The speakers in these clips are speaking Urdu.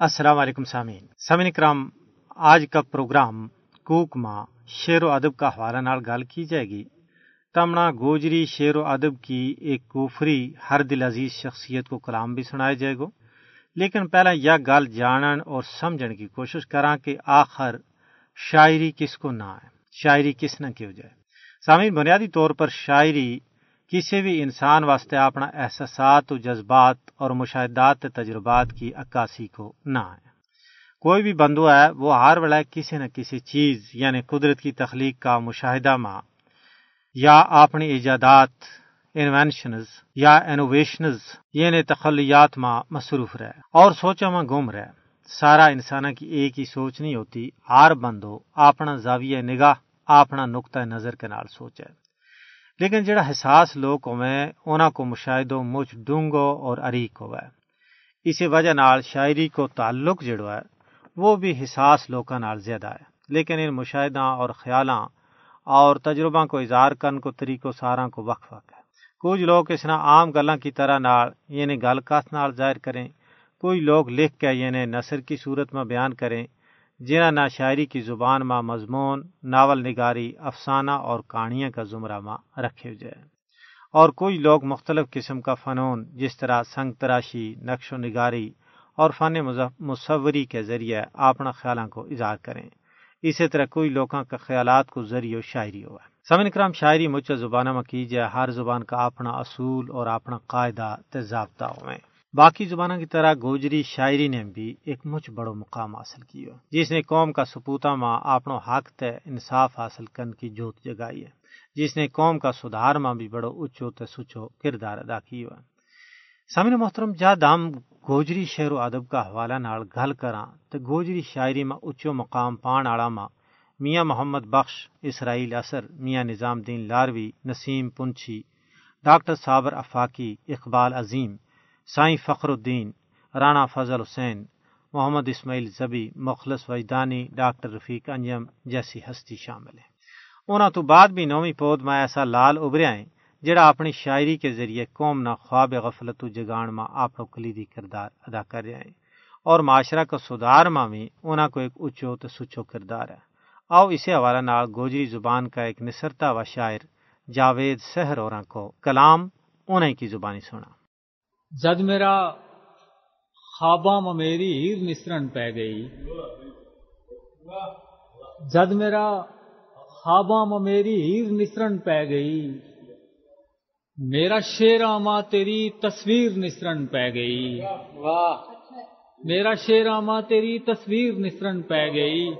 السلام علیکم سامعین۔ سامعین کرام آج کا پروگرام کوک ماں شعر و ادب کا حوالہ نال گل کی جائے گی۔ تمنا گوجری شعر و ادب کی ایک کوفری ہر دل عزیز شخصیت کو کلام بھی سنایا جائے گا لیکن پہلا یہ گل جانن اور سمجھن کی کوشش کراں کہ آخر شاعری کس کو نہ ہے شاعری کس نہ کیوں جائے۔ سامعین، بنیادی طور پر شاعری کسی بھی انسان واسطے اپنا احساسات و جذبات اور مشاہدات تجربات کی عکاسی کو نہ ہے کوئی بھی بندو ہے، وہ ہر ویلا کسی نہ کسی چیز یعنی قدرت کی تخلیق کا مشاہدہ ماں یا اپنی ایجادات انوینشنز یا انوویشنز یعنی تخلیات ماں مصروف رہے۔ اور سوچا ماں گم رہے۔ سارا انسانہ کی ایک ہی سوچ نہیں ہوتی، ہر بندو اپنا زاویہ نگاہ، اپنا نقطۂ نظر کے نال سوچے۔ لیکن جڑا حساس لوگ ہوئے انہاں کو مشاہدو مجھ ڈونگو اور اریک ہوئے اسی وجہ نال شاعری کو تعلق جڑو ہے، وہ بھی حساس لوکاں نال زیادہ ہے۔ لیکن ان مشاہدہ اور خیالاں اور تجربہ کو اظہار کرن کو طریقوں ساراں کو وقف وقت ہے۔ کچھ لوگ اس نہ عام گلاں کی طرح نال یعنی گل کات نال ظاہر کریں۔ کوئی لوگ لکھ کے یعنی نثر کی صورت میں بیان کریں۔ جنہ نہ شاعری کی زبان ماں مضمون، ناول نگاری، افسانہ اور کہانیاں کا زمرہ ماں رکھے جائے اور کوئی لوگ مختلف قسم کا فنون، جس طرح سنگ تراشی، نقش و نگاری اور فن مصوری کے ذریعے اپنا خیالوں کو اظہار کریں۔ اسی طرح کوئی لوگوں کا خیالات کو ذریعہ شاعری ہوا سمن کرام، شاعری مجھ زبانہ میں کی جائے ہر زبان کا اپنا اصول اور اپنا قاعدہ تے ضابطہ ہوئے۔ باقی زبانوں کی طرح گوجری شاعری نے بھی ایک مجھ بڑو مقام حاصل کیا جس نے قوم کا سپوتا ماں اپنا حق تے انصاف حاصل کرنے کی جوت جگائی ہے، جس نے قوم کا سدھار ماں بھی بڑو اچو تے سچو کردار ادا کیا سامن محترم جا دام گوجری شعر و ادب کا حوالہ نال گل کراں تے گوجری شاعری میں اچو مقام پان آڑا ماں میاں محمد بخش، اسرائیل اثر، میاں نظام دین لاروی، نسیم پنچھی، ڈاکٹر صابر افاقی، اقبال عظیم سائیں فخر الدین، رانا فضل حسین، محمد اسماعیل زبی، مخلص وجدانی ڈاکٹر رفیق انجم جیسی ہستی شامل ہیں۔ انہوں تو بعد بھی نویں پود میں ایسا لال ابھریا ہے جڑا اپنی شاعری کے ذریعے قوم نہ خواب غفلت و جگان ماں آپ کلیدی کردار ادا کر رہے ہیں۔ اور معاشرہ کا سدھار ماں بھی انہوں کو ایک اچو تو سچو کردار ہے۔ آؤ اسی حوالہ نال گوجری زبان کا ایک نسرتا و شاعر جاوید سہر اور کو کلام انہیں کی زبانی سنا جد میرا خواباں میری ہیر نسرن پہ گئی۔ جد میرا خواباں میری ہیر نسرن پہ گئی۔ میرا شیرا ماں تیری تصویر نسرن پہ گئی۔ میرا شیرا ماں تیری تصویر نسرن پہ گئی۔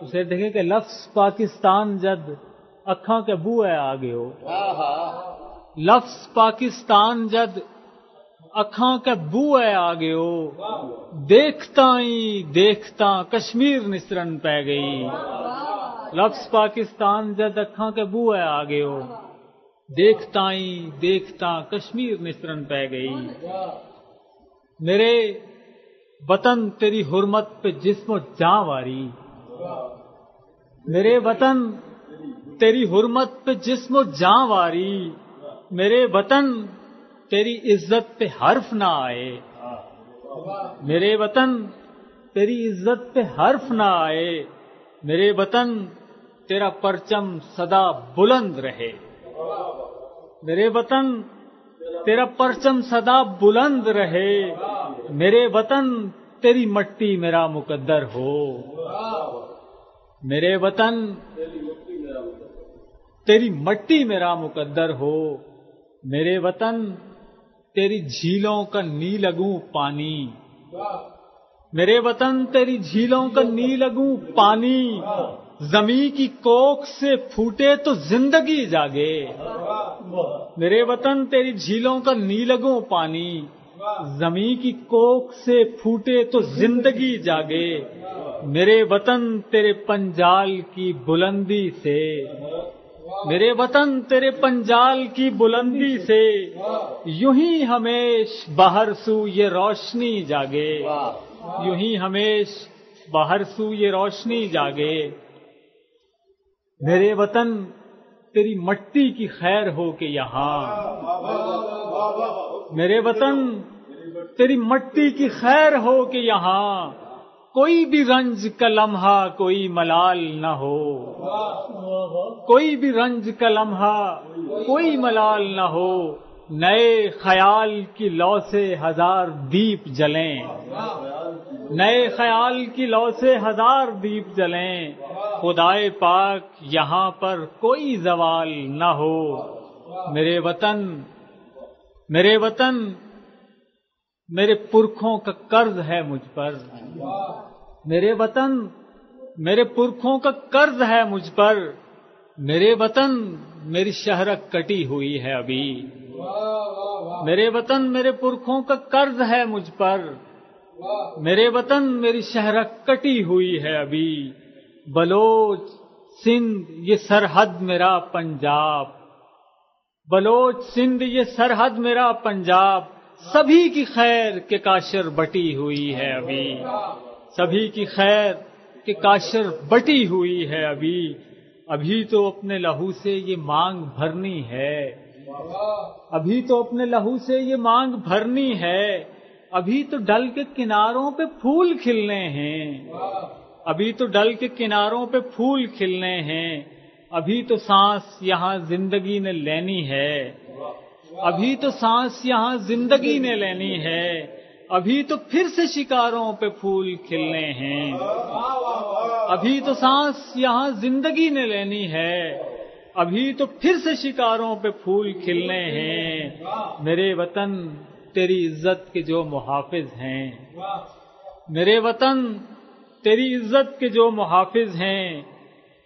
اسے دیکھیں کہ لفظ پاکستان جد اکھاں کے بوئے آگے ہو لفظ پاکستان جد اکھاں کے بوئے آگے ہو دیکھتا ہی دیکھتا کشمیر نسرن پہ گئی۔ لفظ پاکستان جد اکھاں کے بوئے آگے ہو دیکھتا ہی دیکھتا کشمیر نسرن پہ گئی۔ میرے وطن، تیری حرمت پہ جسم و جاں واری۔ میرے وطن، تیری حرمت پہ جسم و جاں واری۔ میرے وطن تیری عزت پہ حرف نہ آئے۔ میرے وطن، تیری عزت پہ حرف نہ آئے۔ میرے وطن، تیرا پرچم سدا بلند رہے۔ میرے وطن، تیرا پرچم سدا بلند رہے۔ میرے وطن، تیری مٹی میرا مقدر ہو۔ میرے وطن، تیری مٹی میرا مقدر ہو۔ میرے وطن تیری جھیلوں کا نی لگوں پانی۔ میرے وطن، تیری جھیلوں کا نی لگوں پانی۔ زمین کی کوک سے پھوٹے تو زندگی جاگے۔ میرے وطن، تیری جھیلوں کا نی لگوں پانی۔ زمین کی کوک سے پھوٹے تو زندگی جاگے۔ میرے وطن، تیرے پنجال کی بلندی سے۔ میرے وطن تیرے پنجال کی بلندی سے یوں ہی ہمیش باہر سو یہ روشنی جاگے۔ یوں ہی ہمیش باہر سو یہ روشنی جاگے۔ میرے وطن، تیری مٹی کی خیر ہو کے یہاں۔ میرے وطن، تیری مٹی کی خیر ہو کہ یہاں۔ کوئی بھی رنج کا لمحہ کوئی ملال نہ ہو۔ کوئی بھی رنج کا لمحہ کوئی ملال نہ ہو۔ نئے خیال کی لو سے ہزار دیپ جلیں۔ نئے خیال کی لو سے ہزار دیپ جلیں۔ خدائے پاک یہاں پر کوئی زوال نہ ہو۔ میرے وطن میرے وطن، میرے پرکھوں کا قرض ہے مجھ پر۔ میرے وطن، میرے پرکھوں کا قرض ہے مجھ پر۔ میرے وطن میری شہرک کٹی ہوئی ہے ابھی۔ میرے وطن میرے پرکھوں کا قرض ہے مجھ پر۔ میرے وطن میری شہرک کٹی ہوئی ہے ابھی۔ بلوچ، سندھ، یہ سرحد میرا پنجاب۔ بلوچ، سندھ، یہ سرحد میرا پنجاب۔ سبھی کی خیر کے کاشر بٹی ہوئی ہے ابھی۔ سبھی کی خیر کے کاشر بٹی ہوئی ہے ابھی۔ ابھی تو اپنے لہو سے یہ مانگ بھرنی ہے۔ ابھی تو اپنے لہو سے یہ مانگ بھرنی ہے۔ ابھی تو ڈل کے کناروں پہ پھول کھلنے ہیں۔ ابھی تو ڈل کے کناروں پہ پھول کھلنے ہیں۔ ابھی تو سانس یہاں زندگی نے لینی ہے۔ ابھی تو سانس یہاں زندگی نے لینی ہے۔ ابھی تو پھر سے شکاروں پہ پھول کھلنے ہیں۔ ابھی تو سانس یہاں زندگی نے لینی ہے۔ ابھی تو پھر سے شکاروں پہ پھول کھلنے ہیں۔ میرے وطن، تیری عزت کے جو محافظ ہیں۔ میرے وطن، تیری عزت کے جو محافظ ہیں۔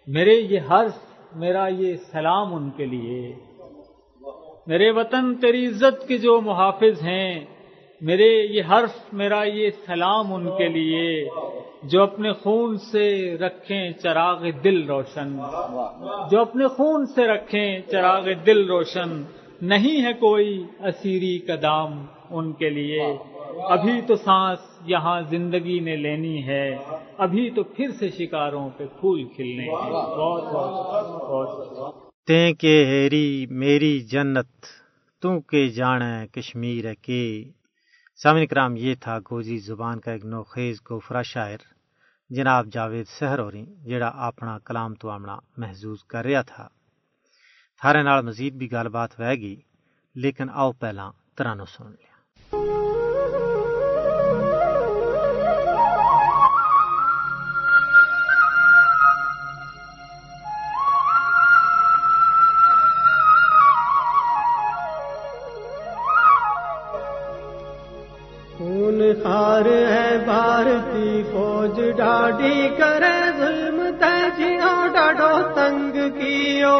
میرے یہ حرف میرا یہ سلام ان کے لیے۔ میرے وطن، تیری عزت کے جو محافظ ہیں۔ میرے یہ حرف، میرا یہ سلام ان کے لیے جو اپنے خون سے رکھیں چراغ دل روشن۔ جو اپنے خون سے رکھیں چراغ دل روشن۔ نہیں ہے کوئی اسیری کا دام ان کے لیے۔ ابھی تو سانس یہاں زندگی نے لینی ہے۔ ابھی تو پھر سے شکاروں پہ پھول کھلنے۔ ہیں بہت بہت بہت کے ہیری، میری جنت تو کے جانے کشمیر کے۔ سامن کرام، یہ تھا گوزی زبان کا ایک نوخیز گوفرا شاعر جناب جاوید سہر سہروری جڑا اپنا کلام تو آمنا محظوظ کر رہا تھا۔ تھارے نال مزید بھی گل بات وے گی، لیکن آؤ پہلا ترانو سن لیا خون ہے بھارتی فوج ڈاڈی کرے ظلم تجیو ڈاڈو تنگ کیو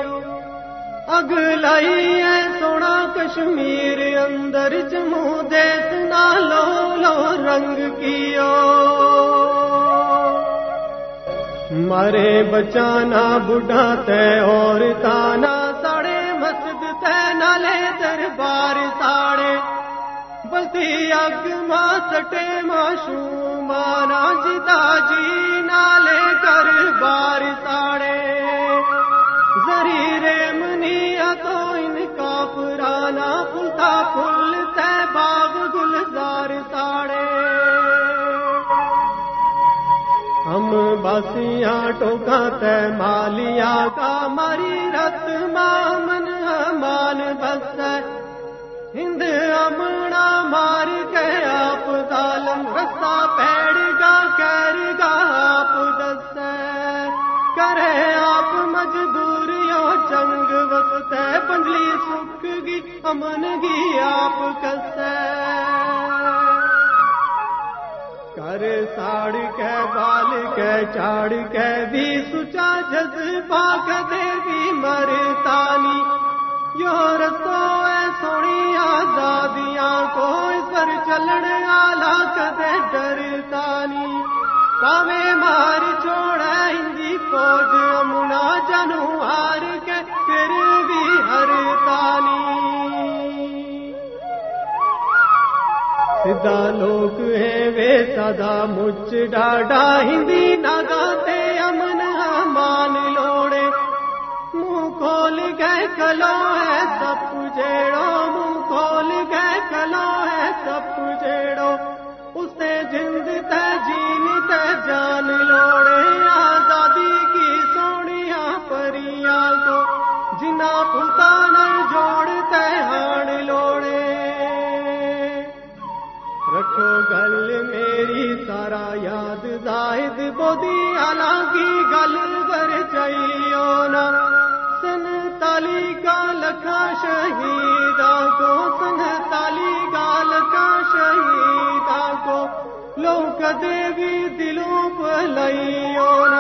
اگ لائی ہے سونا کشمیر اندر جموں دیس نالو لو رنگ کیو مرے بچانا بڑھا تے اور تانا بستی اگ ماں سٹے ماشو مانا جتا جی نالے کر بار ساڑے زری منیا تو ان کا پرانا پھلتا پھول تے باغ گلزار ساڑے ہم باسیاں ٹوکا تے مالیا کا مری رت مامن مان بس ہند امنا مار کے آپ ظالم رسا پیڑ گا کیر گا آپ دس کرے آپ مجبوریوں چنگ وقت پنڈلی سکھ گی امن گی آپ کس کر ساڑ کے بال کے چاڑ کے بھی سچا جذبا دے بھی مرتانی یو اے سونی آزادیاں پر چلن آلہ کدے ڈرتانی پاوے مار چھوڑا ہندی فوج امنا جنو ہار کے پھر بھی ہر تانی سدا لوگ ہیں وے سدا مچ ڈاڈا ہندی ناگا کھول گئے، کلو ہے سب جیڑو، منہ کھول گئے، کلو ہے سب جیڑو۔ اسے جند تے، جین تے، جان لوڑے، آزادی کی سونیاں پریاں کو۔ جنا پتان جوڑتے ہان لوڑے۔ رکھو گل میری، سارا یاد زاہد، بودی آلہ کی گل بر چاہیو نا۔ تالی کا لکھا شہیدہ کو سنگ تالی کا لکھا شہیدہ کو لوک دیوی دلوں پلئی اور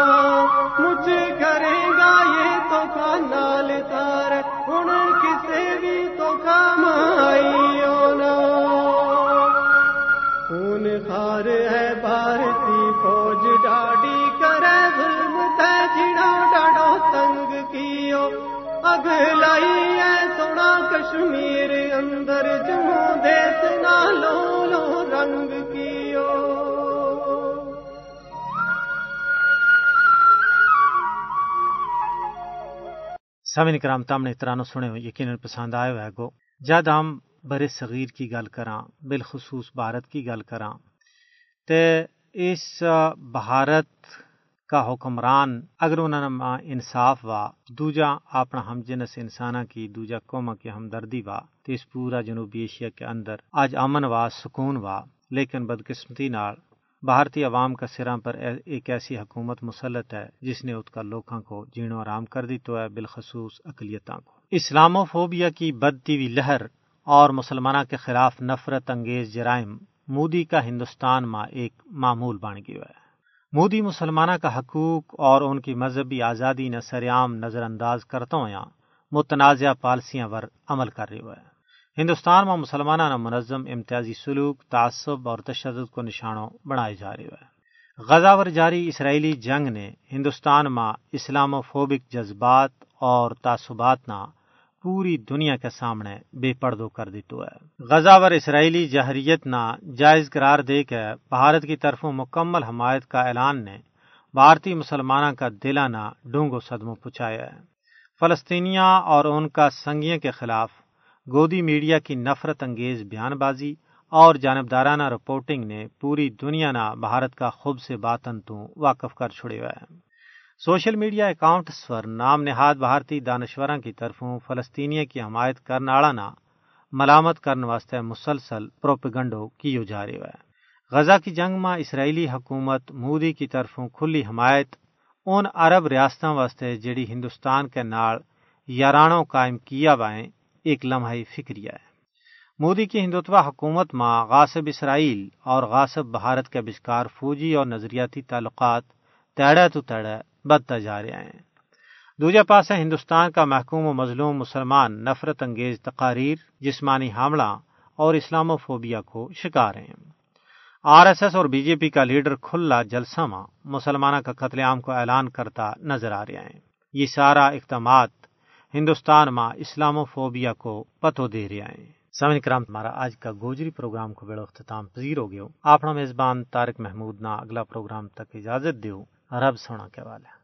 سامعین کرام تم نے ترانو سنے ہو یقیناً پسند آئے ہوئے گو۔ جد ہم برے صغیر کی گل کراں، بالخصوص بھارت کی گل کراں، تے اس بھارت کا حکمران اگر انہوں نے انصاف وا، دوجا اپنا ہم جنس انسانہ کی، دوجا قوم کی ہمدردی وا تو اس پورا جنوبی ایشیا کے اندر آج امن وا، سکون وا، لیکن بدقسمتی نال بھارتی عوام کا سراں پر ایک ایسی حکومت مسلط ہے جس نے اس کا لوکاں کو جینو آرام کر دی تو ہے بالخصوص اقلیتاں کو۔ اسلامو فوبیا کی بدتی ہوئی لہر اور مسلمانہ کے خلاف نفرت انگیز جرائم مودی کا ہندوستان میں ایک معمول بن گیا ہے۔ مودی مسلمانہ کا حقوق اور ان کی مذہبی آزادی نہ سریام نظر انداز کرتا ہوا متنازع پالسیاں ور عمل کر رہے ہوئے ہندوستان میں مسلمانہ منظم، امتیازی سلوک، تعصب اور تشدد کو نشانوں بنائے جا رہے ہوئے غزہ ور جاری اسرائیلی جنگ نے ہندوستان میں اسلام و فوبک جذبات اور تعصبات نہ پوری دنیا کے سامنے بے پردو کر دیتو ہے۔ غزہ ور اسرائیلی جہریت نہ جائز قرار دے کے بھارت کی طرف مکمل حمایت کا اعلان نے بھارتی مسلمانہ کا دلانہ ڈونگو صدموں پچایا ہے۔ فلسطینیاں اور ان کا سنگیوں کے خلاف گودی میڈیا کی نفرت انگیز بیان بازی اور جانبدارانہ رپورٹنگ نے پوری دنیا نہ بھارت کا خوب سے باطن تو واقف کر چھڑے ہوئے سوشل میڈیا اکاؤنٹس پر نام نہاد بھارتی دانشوراں کی طرفوں فلسطینیہ کی حمایت کرنے نہ ملامت کرنے واسطے مسلسل پروپیگنڈو کیو جا رہے ہے غزہ کی جنگ میں اسرائیلی حکومت مودی کی طرفوں کھلی حمایت ان عرب ریاستوں واسطے جڑی ہندوستان کے نال یارانوں قائم کیا وائیں ایک لمحی فکریہ ہے۔ مودی کی ہندوتوا حکومت میں غاصب اسرائیل اور غاصب بھارت کے بچکار فوجی اور نظریاتی تعلقات تیڑے تو تیڑے بدتا جا رہے ہیں۔ دوجہ پاس ہے ہندوستان کا محکوم و مظلوم مسلمان نفرت انگیز تقاریر، جسمانی حاملہ اور اسلام و فوبیا کو شکار ہیں۔ آر ایس ایس اور بی جے پی کا لیڈر کھلا جلسہ ماں مسلمانہ کا قتل عام کو اعلان کرتا نظر آ رہے ہیں یہ سارا اقدامات ہندوستان ماں اسلام فوبیا کو پتو دے رہے ہیں۔ سمن کرام تمہارا آج کا گوجری پروگرام کو بڑا اختتام پذیر ہو گیا آپ میزبان طارق محمود نا اگلا پروگرام تک اجازت دیو۔ رب سونا کے والے